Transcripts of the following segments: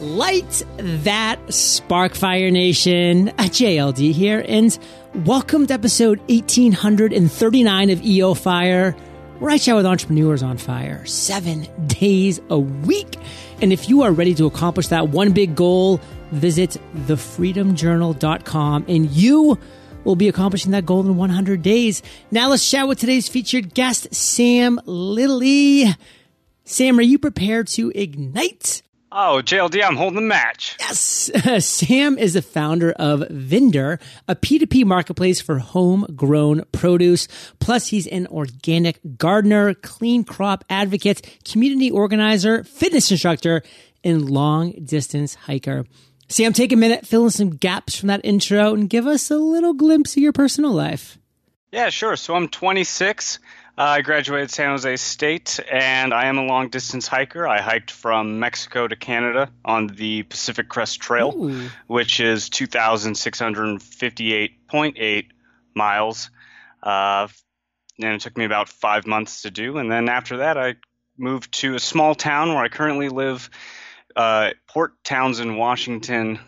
Light that Sparkfire Nation, JLD here, and welcome to episode 1839 of EO Fire, where I chat with entrepreneurs on fire seven days a week. And if you are ready to accomplish that one big goal, visit thefreedomjournal.com and you will be accomplishing that goal in 100 days. Now let's chat with today's featured guest, Sam Lillie. Sam, are you prepared to ignite? Oh, JLD, I'm holding the match. Yes. Sam is the founder of Vinder, a P2P marketplace for homegrown produce. Plus, he's an organic gardener, clean crop advocate, community organizer, fitness instructor, and long distance hiker. Sam, take a minute, fill in some gaps from that intro, and give us a little glimpse of your personal life. Yeah, sure. So I'm 26. I graduated San Jose State, and I am a long distance hiker. I hiked from Mexico to Canada on the Pacific Crest Trail, Ooh. which is 2,658.8 miles. Uh, and it took me about five months to do. And then after that, I moved to a small town where I currently live, uh, Port Townsend, Washington,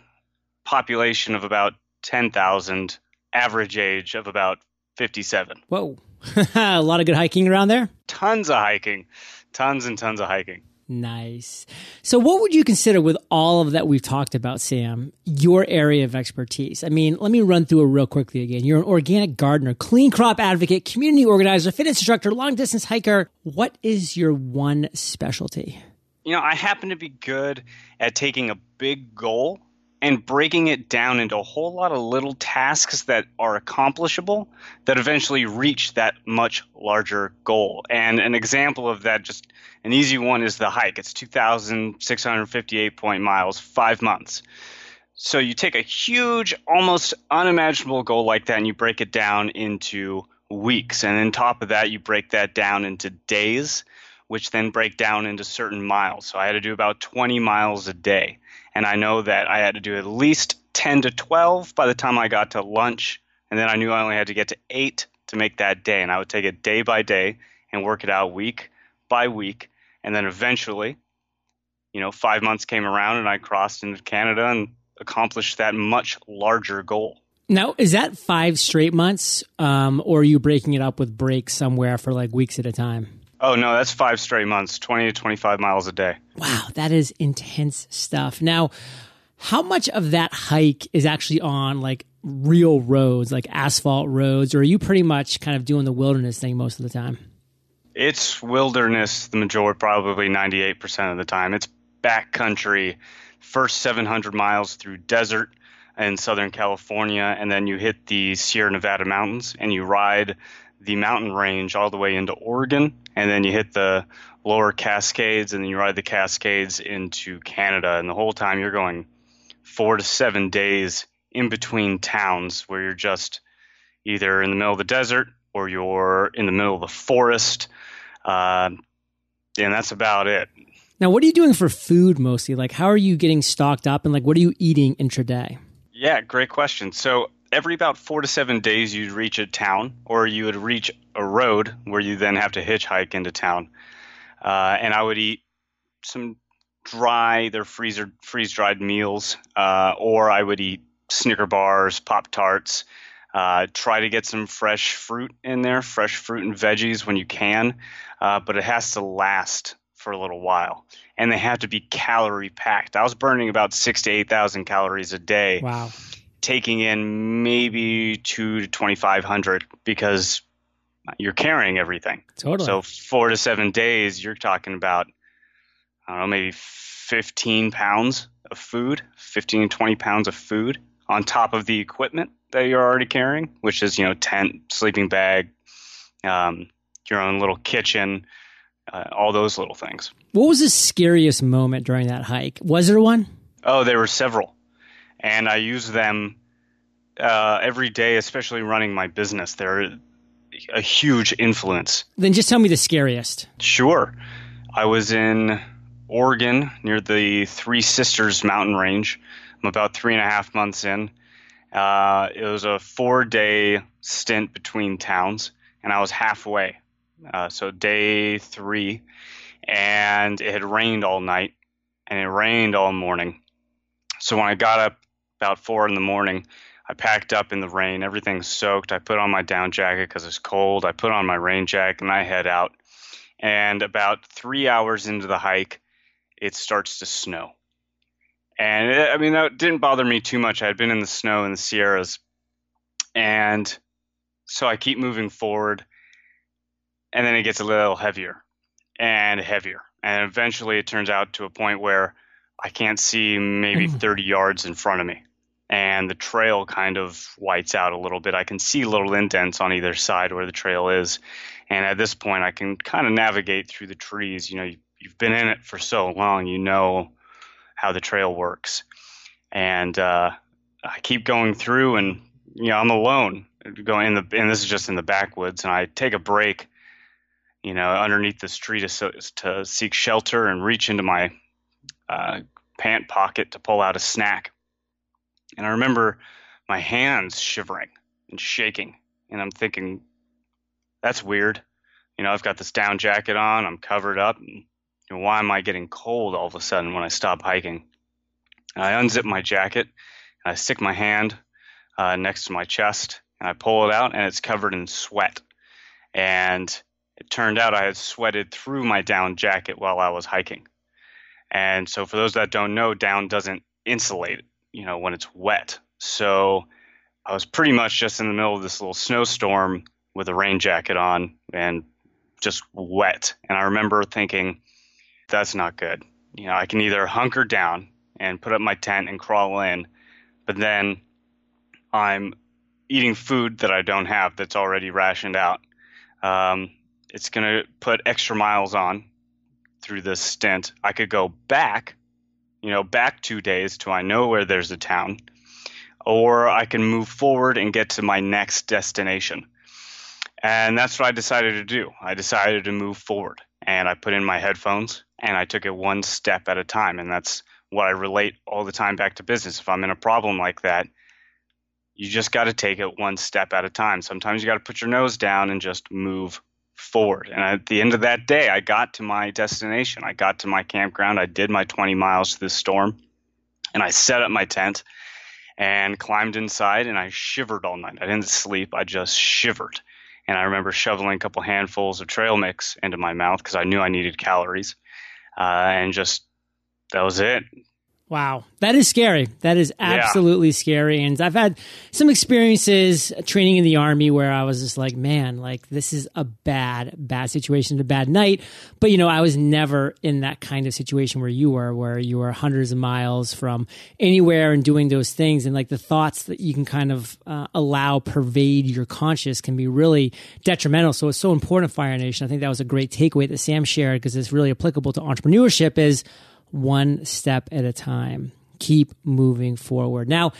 population of about 10,000, average age of about 57. Whoa. a lot of good hiking around there? Tons of hiking. Tons and tons of hiking. Nice. So, what would you consider with all of that we've talked about, Sam, your area of expertise? I mean, let me run through it real quickly again. You're an organic gardener, clean crop advocate, community organizer, fitness instructor, long distance hiker. What is your one specialty? You know, I happen to be good at taking a big goal and breaking it down into a whole lot of little tasks that are accomplishable that eventually reach that much larger goal. And an example of that, just an easy one, is the hike. It's 2,658 point miles, five months. So you take a huge, almost unimaginable goal like that and you break it down into weeks. And on top of that, you break that down into days, which then break down into certain miles. So I had to do about 20 miles a day and I know that I had to do at least 10 to 12 by the time I got to lunch, and then I knew I only had to get to 8 to make that day, and I would take it day by day and work it out week by week, and then eventually, you know, 5 months came around and I crossed into Canada and accomplished that much larger goal. Now, is that 5 straight months um, or are you breaking it up with breaks somewhere for like weeks at a time? Oh no, that's five straight months, twenty to twenty-five miles a day. Wow, that is intense stuff. Now, how much of that hike is actually on like real roads, like asphalt roads, or are you pretty much kind of doing the wilderness thing most of the time? It's wilderness the majority, probably ninety-eight percent of the time. It's backcountry, first seven hundred miles through desert in Southern California, and then you hit the Sierra Nevada mountains and you ride the mountain range all the way into Oregon, and then you hit the lower Cascades, and then you ride the Cascades into Canada. And the whole time you're going four to seven days in between towns where you're just either in the middle of the desert or you're in the middle of the forest. Uh, and that's about it. Now, what are you doing for food mostly? Like, how are you getting stocked up, and like, what are you eating intraday? Yeah, great question. So every about four to seven days you'd reach a town or you would reach a road where you then have to hitchhike into town. Uh, and i would eat some dry their freezer freeze dried meals uh, or i would eat snicker bars pop tarts uh, try to get some fresh fruit in there fresh fruit and veggies when you can uh, but it has to last for a little while. And they have to be calorie packed i was burning about six to eight thousand calories a day. Wow taking in maybe two to 2,500 because you're carrying everything. Totally. So four to seven days, you're talking about, I don't know, maybe 15 pounds of food, 15 to 20 pounds of food on top of the equipment that you're already carrying, which is, you know, tent, sleeping bag, um, your own little kitchen, uh, all those little things. What was the scariest moment during that hike? Was there one? Oh, there were several and I use them uh, every day, especially running my business. They're a huge influence. Then just tell me the scariest. Sure. I was in Oregon near the Three Sisters mountain range. I'm about three and a half months in. Uh, it was a four day stint between towns, and I was halfway. Uh, so, day three, and it had rained all night and it rained all morning. So when I got up about four in the morning, I packed up in the rain. Everything's soaked. I put on my down jacket because it's cold. I put on my rain jacket and I head out. And about three hours into the hike, it starts to snow. And it, I mean, that didn't bother me too much. I had been in the snow in the Sierras. And so I keep moving forward. And then it gets a little heavier and heavier. And eventually it turns out to a point where I can't see maybe mm. 30 yards in front of me. And the trail kind of whites out a little bit. I can see little indents on either side where the trail is. And at this point, I can kind of navigate through the trees. You know, you've been in it for so long, you know how the trail works. And uh, I keep going through, and you know, I'm alone going in the, and this is just in the backwoods. And I take a break, you know, underneath this tree to to seek shelter and reach into my uh, pant pocket to pull out a snack. And I remember my hands shivering and shaking, and I'm thinking, that's weird. You know, I've got this down jacket on, I'm covered up, and you know, why am I getting cold all of a sudden when I stop hiking? And I unzip my jacket, and I stick my hand uh, next to my chest, and I pull it out, and it's covered in sweat. And it turned out I had sweated through my down jacket while I was hiking. And so, for those that don't know, down doesn't insulate, you know, when it's wet. So, I was pretty much just in the middle of this little snowstorm with a rain jacket on and just wet. And I remember thinking, that's not good. You know, I can either hunker down and put up my tent and crawl in, but then I'm eating food that I don't have that's already rationed out. Um, it's going to put extra miles on through this stint. I could go back, you know, back two days to I know where there's a town, or I can move forward and get to my next destination. And that's what I decided to do. I decided to move forward and I put in my headphones and I took it one step at a time. And that's what I relate all the time back to business. If I'm in a problem like that, you just got to take it one step at a time. Sometimes you got to put your nose down and just move forward. And at the end of that day, I got to my destination. I got to my campground. I did my 20 miles to the storm and I set up my tent and climbed inside and I shivered all night. I didn't sleep. I just shivered. And I remember shoveling a couple handfuls of trail mix into my mouth because I knew I needed calories. Uh, and just, that was it. Wow, that is scary. That is absolutely yeah. scary. And I've had some experiences training in the army where I was just like, man, like this is a bad, bad situation, a bad night. But you know, I was never in that kind of situation where you were, where you were hundreds of miles from anywhere and doing those things. And like the thoughts that you can kind of uh, allow pervade your conscious can be really detrimental. So it's so important, Fire Nation. I think that was a great takeaway that Sam shared because it's really applicable to entrepreneurship. Is one step at a time. Keep moving forward. Now,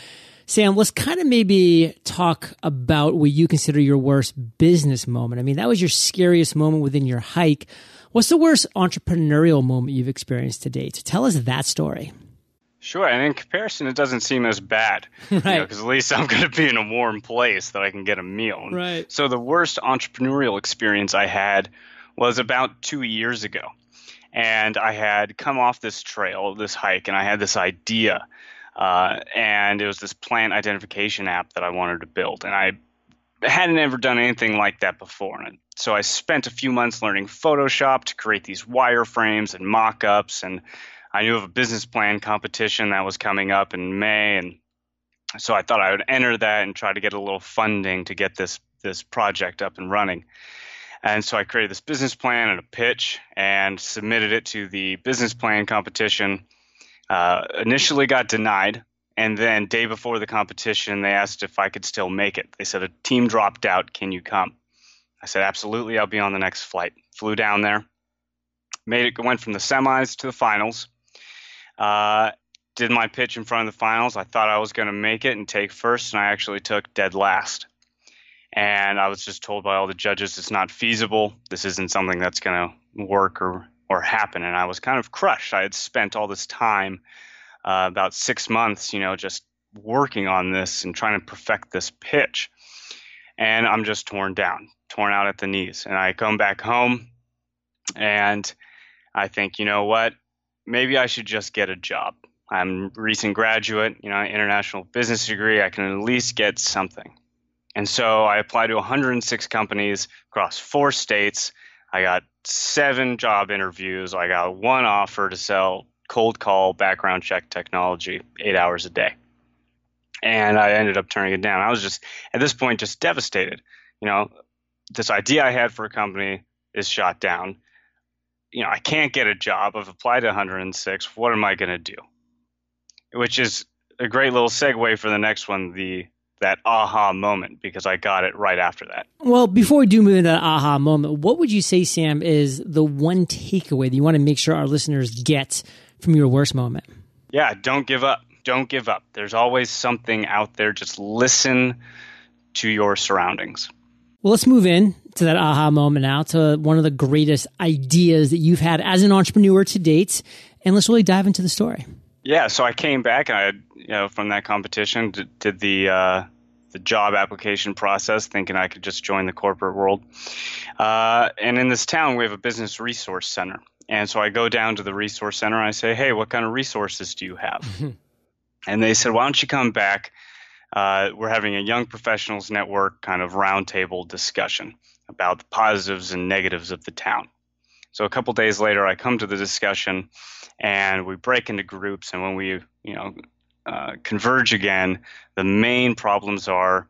Sam, let's kind of maybe talk about what you consider your worst business moment. I mean, that was your scariest moment within your hike. What's the worst entrepreneurial moment you've experienced to date? Tell us that story. Sure, and in comparison, it doesn't seem as bad, right? Because you know, at least I'm going to be in a warm place that I can get a meal. Right. So the worst entrepreneurial experience I had was about two years ago and I had come off this trail, this hike, and I had this idea. Uh, and it was this plant identification app that I wanted to build. And I hadn't ever done anything like that before. And so I spent a few months learning Photoshop to create these wireframes and mock ups. And I knew of a business plan competition that was coming up in May. And so I thought I would enter that and try to get a little funding to get this, this project up and running. And so I created this business plan and a pitch and submitted it to the business plan competition. Uh, initially got denied. And then day before the competition, they asked if I could still make it. They said a team dropped out. Can you come? I said absolutely. I'll be on the next flight. Flew down there. Made it. Went from the semis to the finals. Uh, did my pitch in front of the finals. I thought I was going to make it and take first, and I actually took dead last and I was just told by all the judges it's not feasible. This isn't something that's going to work or or happen. And I was kind of crushed. I had spent all this time, uh, about six months, you know, just working on this and trying to perfect this pitch, and I'm just torn down, torn out at the knees. And I come back home, and I think, you know what? maybe I should just get a job. I'm a recent graduate, you know, international business degree. I can at least get something. And so I applied to 106 companies across four states. I got seven job interviews. I got one offer to sell cold call background check technology eight hours a day. And I ended up turning it down. I was just, at this point, just devastated. You know, this idea I had for a company is shot down. You know, I can't get a job. I've applied to 106. What am I going to do? Which is a great little segue for the next one, the that aha moment because I got it right after that. Well, before we do move into that aha moment, what would you say, Sam, is the one takeaway that you want to make sure our listeners get from your worst moment? Yeah, don't give up. Don't give up. There's always something out there. Just listen to your surroundings. Well, let's move in to that aha moment now to one of the greatest ideas that you've had as an entrepreneur to date. And let's really dive into the story. Yeah, so I came back and I, you know, from that competition, did, did the uh, the job application process, thinking I could just join the corporate world. Uh, and in this town, we have a business resource center, and so I go down to the resource center. and I say, "Hey, what kind of resources do you have?" and they said, "Why don't you come back? Uh, we're having a young professionals network kind of roundtable discussion about the positives and negatives of the town." So a couple days later, I come to the discussion, and we break into groups. And when we, you know, uh, converge again, the main problems are,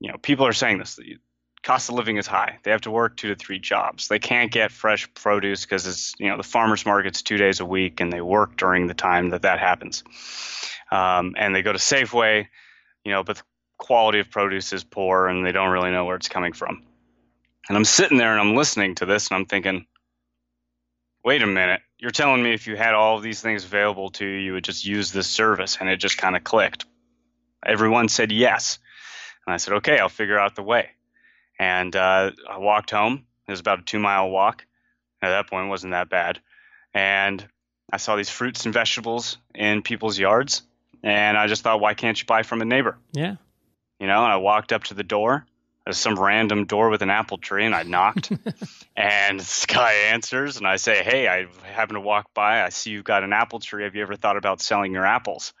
you know, people are saying this: the cost of living is high. They have to work two to three jobs. They can't get fresh produce because it's, you know, the farmers market's two days a week, and they work during the time that that happens. Um, and they go to Safeway, you know, but the quality of produce is poor, and they don't really know where it's coming from. And I'm sitting there and I'm listening to this, and I'm thinking, wait a minute, you're telling me if you had all of these things available to you, you would just use this service. And it just kind of clicked. Everyone said yes. And I said, okay, I'll figure out the way. And uh, I walked home. It was about a two mile walk. At that point, it wasn't that bad. And I saw these fruits and vegetables in people's yards. And I just thought, why can't you buy from a neighbor? Yeah. You know, and I walked up to the door some random door with an apple tree and I knocked and this guy answers and I say, Hey, I happen to walk by. I see you've got an apple tree. Have you ever thought about selling your apples?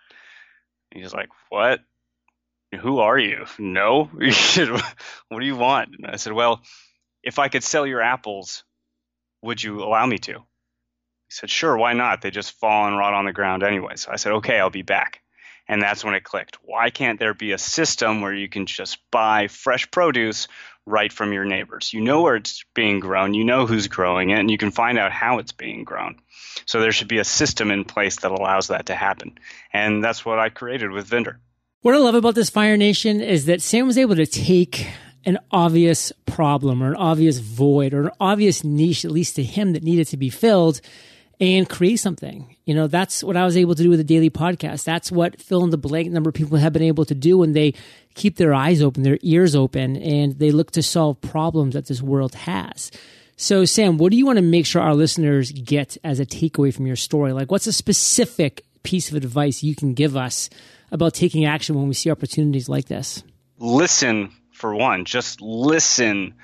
And he's like, What? Who are you? No. what do you want? And I said, Well, if I could sell your apples, would you allow me to? He said, Sure, why not? They just fall and rot on the ground anyway. So I said, Okay, I'll be back. And that's when it clicked. Why can't there be a system where you can just buy fresh produce right from your neighbors? You know where it's being grown, you know who's growing it, and you can find out how it's being grown. So there should be a system in place that allows that to happen. And that's what I created with Vinder. What I love about this Fire Nation is that Sam was able to take an obvious problem or an obvious void or an obvious niche, at least to him, that needed to be filled and create something. You know, that's what I was able to do with the daily podcast. That's what fill in the blank number of people have been able to do when they keep their eyes open, their ears open, and they look to solve problems that this world has. So, Sam, what do you want to make sure our listeners get as a takeaway from your story? Like, what's a specific piece of advice you can give us about taking action when we see opportunities like this? Listen, for one, just listen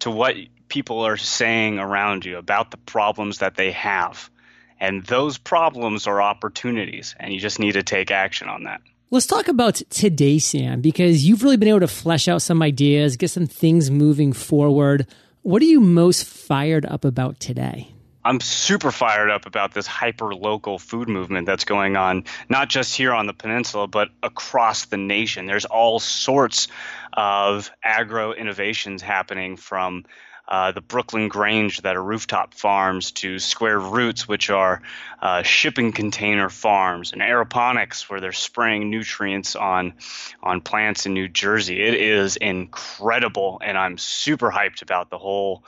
to what people are saying around you about the problems that they have. And those problems are opportunities, and you just need to take action on that. Let's talk about today, Sam, because you've really been able to flesh out some ideas, get some things moving forward. What are you most fired up about today? I'm super fired up about this hyper local food movement that's going on, not just here on the peninsula, but across the nation. There's all sorts of agro innovations happening from uh, the Brooklyn Grange that are rooftop farms to Square Roots, which are uh, shipping container farms, and aeroponics where they're spraying nutrients on on plants in New Jersey. It is incredible, and I'm super hyped about the whole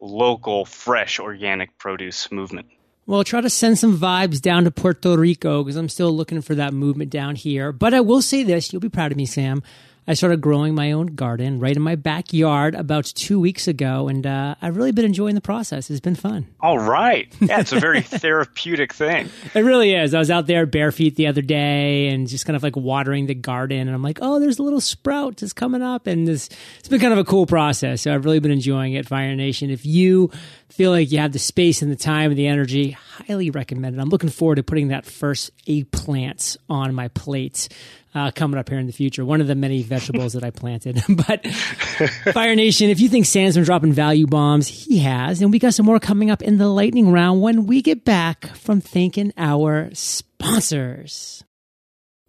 local, fresh, organic produce movement. Well, try to send some vibes down to Puerto Rico because I'm still looking for that movement down here. But I will say this you'll be proud of me, Sam. I started growing my own garden right in my backyard about two weeks ago, and uh, I've really been enjoying the process. It's been fun. All right. Yeah, it's a very therapeutic thing. It really is. I was out there bare feet the other day and just kind of like watering the garden, and I'm like, oh, there's a little sprout that's coming up, and this, it's been kind of a cool process. So I've really been enjoying it, Fire Nation. If you feel like you have the space and the time and the energy, highly recommend it. I'm looking forward to putting that first eggplant on my plate uh, coming up here in the future. One of the many vegetables that I planted. but Fire Nation, if you think Sam's been dropping value bombs, he has. And we got some more coming up in the lightning round when we get back from thanking our sponsors.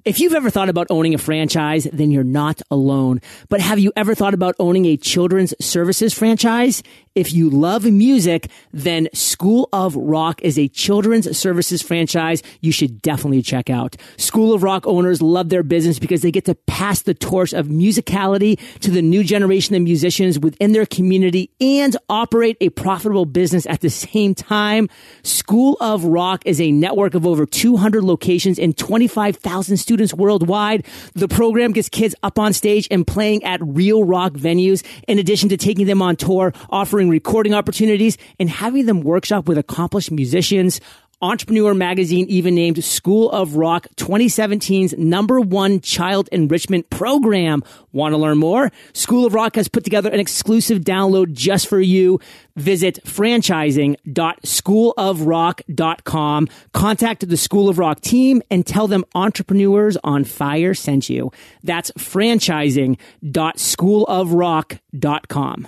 If you've ever thought about owning a franchise, then you're not alone. But have you ever thought about owning a children's services franchise? If you love music, then School of Rock is a children's services franchise you should definitely check out. School of Rock owners love their business because they get to pass the torch of musicality to the new generation of musicians within their community and operate a profitable business at the same time. School of Rock is a network of over 200 locations and 25,000 students worldwide. The program gets kids up on stage and playing at real rock venues in addition to taking them on tour, offering recording opportunities, and having them workshop with accomplished musicians. Entrepreneur Magazine even named School of Rock 2017's number one child enrichment program. Want to learn more? School of Rock has put together an exclusive download just for you. Visit franchising.schoolofrock.com. Contact the School of Rock team and tell them entrepreneurs on fire sent you. That's franchising.schoolofrock.com.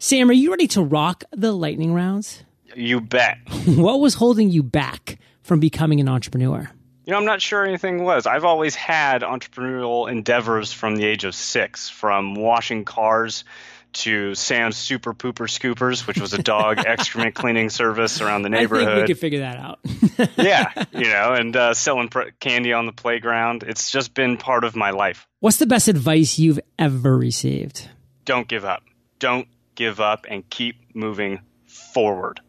Sam, are you ready to rock the lightning rounds? You bet. what was holding you back from becoming an entrepreneur? You know, I'm not sure anything was. I've always had entrepreneurial endeavors from the age of six, from washing cars to Sam's Super Pooper Scoopers, which was a dog excrement cleaning service around the neighborhood. I think we could figure that out. yeah, you know, and uh, selling pr- candy on the playground. It's just been part of my life. What's the best advice you've ever received? Don't give up. Don't give up and keep moving forward.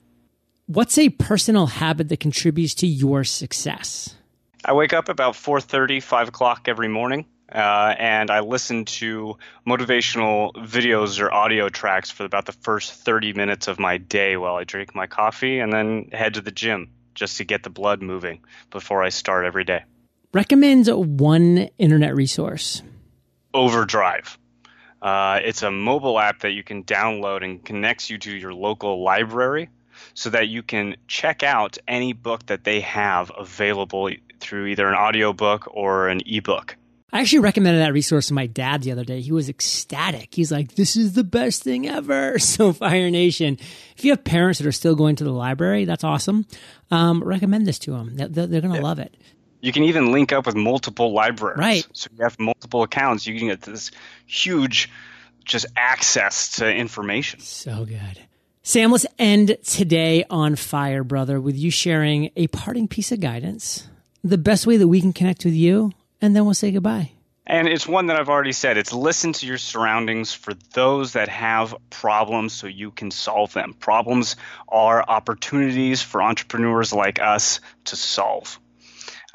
What's a personal habit that contributes to your success? I wake up about 4.30, 5 o'clock every morning, uh, and I listen to motivational videos or audio tracks for about the first 30 minutes of my day while I drink my coffee and then head to the gym just to get the blood moving before I start every day. Recommend one internet resource. Overdrive. Uh, it's a mobile app that you can download and connects you to your local library so that you can check out any book that they have available through either an audiobook or an ebook. I actually recommended that resource to my dad the other day. He was ecstatic. He's like, this is the best thing ever. So, Fire Nation, if you have parents that are still going to the library, that's awesome. Um, recommend this to them. They're, they're going to yeah. love it. You can even link up with multiple libraries. Right. So you have multiple accounts. You can get this huge just access to information. So good. Sam, let's end today on fire, brother, with you sharing a parting piece of guidance, the best way that we can connect with you, and then we'll say goodbye. And it's one that I've already said. It's listen to your surroundings for those that have problems so you can solve them. Problems are opportunities for entrepreneurs like us to solve.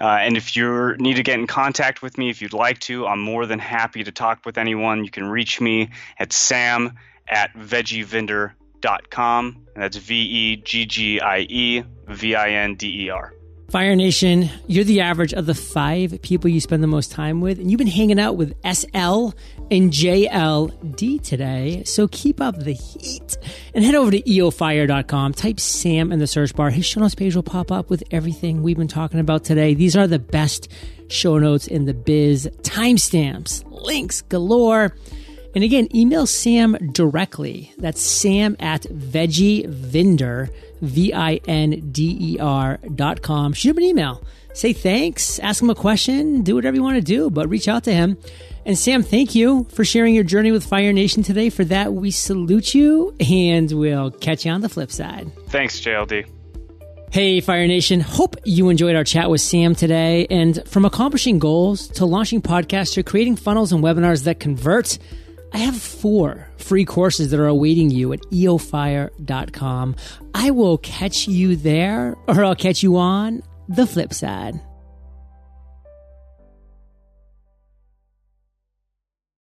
Uh, and if you need to get in contact with me, if you'd like to, I'm more than happy to talk with anyone. You can reach me at sam at veggievinder.com. And that's V E G G I E V I N D E R. Fire Nation, you're the average of the five people you spend the most time with, and you've been hanging out with SL and JLD today. So keep up the heat and head over to eofire.com. Type Sam in the search bar. His show notes page will pop up with everything we've been talking about today. These are the best show notes in the biz, timestamps, links galore. And again, email Sam directly. That's sam at veggievinder, V-I-N-D-E-R dot com. Shoot him an email. Say thanks, ask him a question, do whatever you want to do, but reach out to him. And Sam, thank you for sharing your journey with Fire Nation today. For that, we salute you and we'll catch you on the flip side. Thanks, JLD. Hey, Fire Nation. Hope you enjoyed our chat with Sam today. And from accomplishing goals to launching podcasts to creating funnels and webinars that convert, I have four free courses that are awaiting you at eofire.com. I will catch you there or I'll catch you on the flip side.